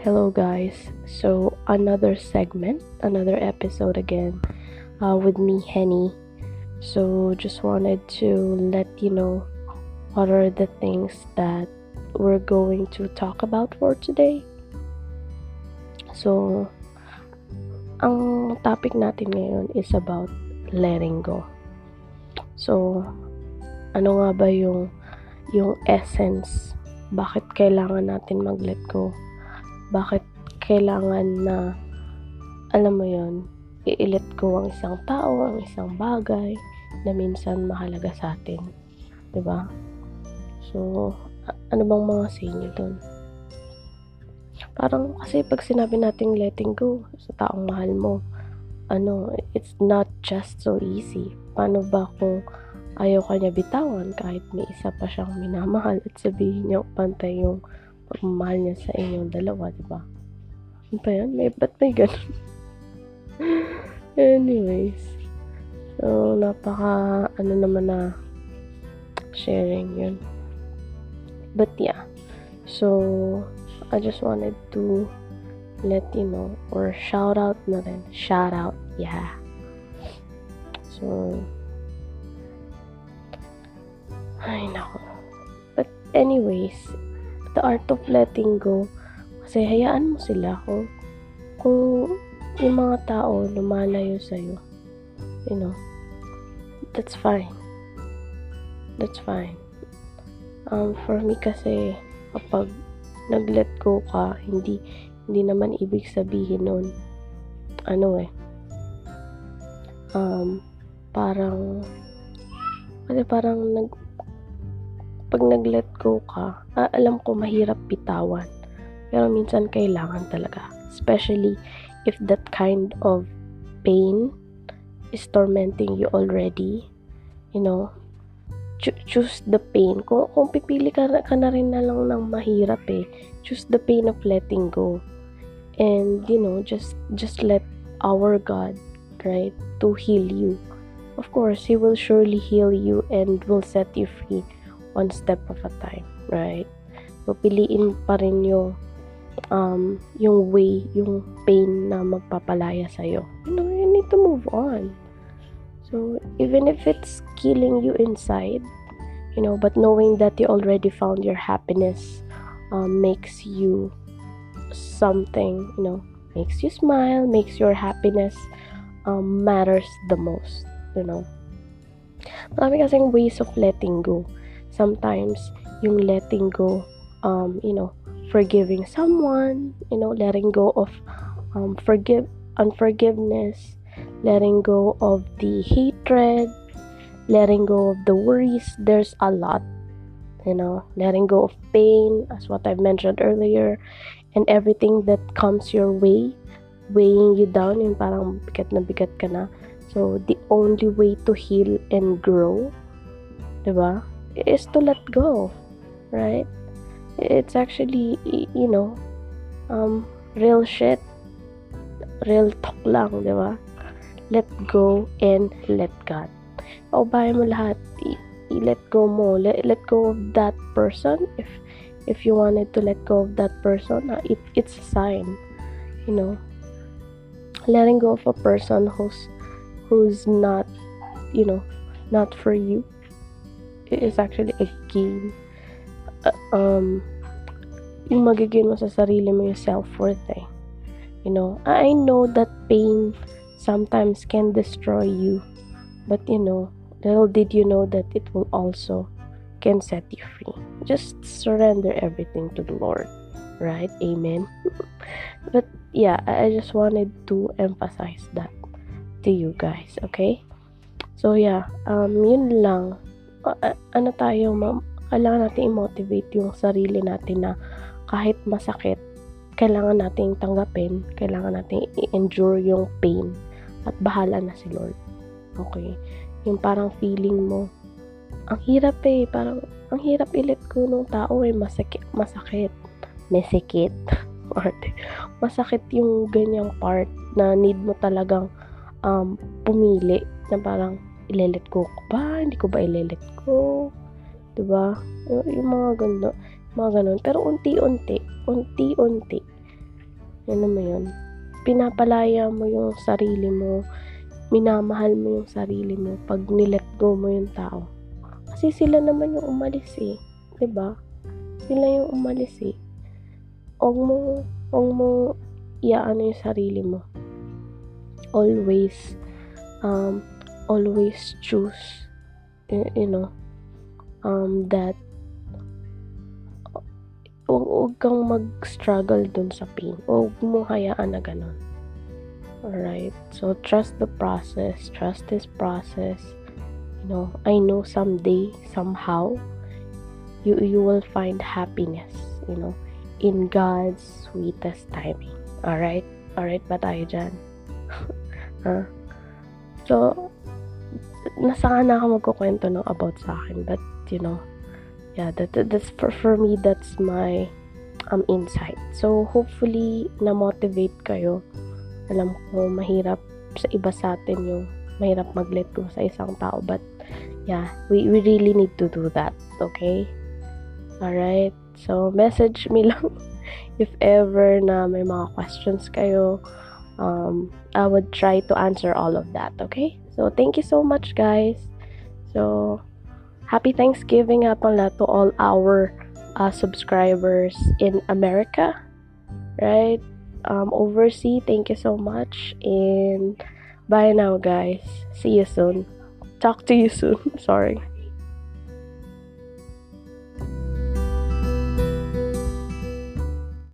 Hello, guys. So, another segment, another episode again uh, with me, Henny. So, just wanted to let you know what are the things that we're going to talk about for today. So, ang topic natin ngayon is about letting go. So, ano nga ba yung yung essence? Bakit kailangan natin mag-let go? Bakit kailangan na alam mo yon i-let go ang isang tao, ang isang bagay na minsan mahalaga sa atin. ba? So, ano bang mga say niyo doon? Parang kasi pag sinabi nating letting go sa taong mahal mo, ano, it's not just so easy. Paano ba kung ayaw ka niya bitawan kahit may isa pa siyang minamahal at sabihin niya pantay yung pagmamahal niya sa inyong dalawa, di ba? Ano pa yan? May, ba't may ganun? Anyways. So, napaka, ano naman na, sharing yun. But yeah. So, I just wanted to let you know, or shout out na rin. Shout out, yeah. So, ay nako. But anyways, the art of letting go. Kasi hayaan mo sila kung, kung yung mga tao lumalayo sa'yo. You know, that's fine. That's fine. Um, for me kasi, kapag nag-let go ka, hindi, hindi naman ibig sabihin nun, ano eh, um, parang, kasi parang nag, pag nag-let go ka, ah, alam ko mahirap bitawan. Pero minsan kailangan talaga. Especially if that kind of pain is tormenting you already. You know, cho- choose the pain. Kung, kung pipili ka, ka na rin na lang ng mahirap eh, choose the pain of letting go. And, you know, just, just let our God, right, to heal you. Of course, He will surely heal you and will set you free one step of a time, right? So, piliin pa rin yung um, yung way, yung pain na magpapalaya sa'yo. You know, you need to move on. So, even if it's killing you inside, you know, but knowing that you already found your happiness um, makes you something, you know, makes you smile, makes your happiness um, matters the most, you know. Marami kasing ways of letting go sometimes yung letting go um you know forgiving someone you know letting go of um forgive unforgiveness letting go of the hatred letting go of the worries. There's a lot you know letting go of pain as what i've mentioned earlier and everything that comes your way weighing you down yung parang bigat na bigat ka na. So the only way to heal and grow diba is to let go, right? It's actually, you know, um, real shit. Real talk lang, di ba? Let go and let God. Paubayan mo lahat. I- let go mo. Let, let go of that person. If if you wanted to let go of that person, it, it's a sign. You know, letting go of a person who's who's not, you know, not for you is actually a gain. Uh, um, yung magigain mo sa sarili mo yung self-worth eh. You know, I know that pain sometimes can destroy you. But you know, little did you know that it will also can set you free. Just surrender everything to the Lord. Right? Amen. but yeah, I just wanted to emphasize that to you guys, okay? So yeah, um yun lang uh, ano tayo, ma'am, kailangan natin i-motivate yung sarili natin na kahit masakit, kailangan nating tanggapin, kailangan nating i-endure yung pain at bahala na si Lord. Okay? Yung parang feeling mo, ang hirap eh, parang ang hirap i-let go ng tao eh, masakit, masakit, mesikit, masakit yung ganyang part na need mo talagang um, pumili na parang ilelet ko ko ba? Hindi ko ba ilelet ko? Diba? Yung mga ganun, mga ganun. Pero unti-unti, unti-unti, Ano mo yun? Pinapalaya mo yung sarili mo, minamahal mo yung sarili mo pag nilet go mo yung tao. Kasi sila naman yung umalis eh. ba? Sila yung umalis eh. Huwag mo, huwag mo iaano yung sarili mo. Always, um, always choose, you, you know, um, that huwag, huwag kang mag-struggle dun sa pain. Huwag mo hayaan na ganun. Alright? So, trust the process. Trust this process. You know, I know someday, somehow, you, you will find happiness, you know, in God's sweetest timing. Alright? Alright ba tayo dyan? huh? So, nasa na ako magkukwento ng about sa akin. But, you know, yeah, that, that's for, for me, that's my um, insight. So, hopefully, na-motivate kayo alam ko, mahirap sa iba sa atin yung mahirap mag-let go sa isang tao. But, yeah, we, we really need to do that. Okay? Alright? So, message me lang if ever na may mga questions kayo. Um, I would try to answer all of that. Okay? So, thank you so much, guys. So, happy Thanksgiving nga to all our uh, subscribers in America. Right? um, oversee. Thank you so much. And bye now, guys. See you soon. Talk to you soon. Sorry.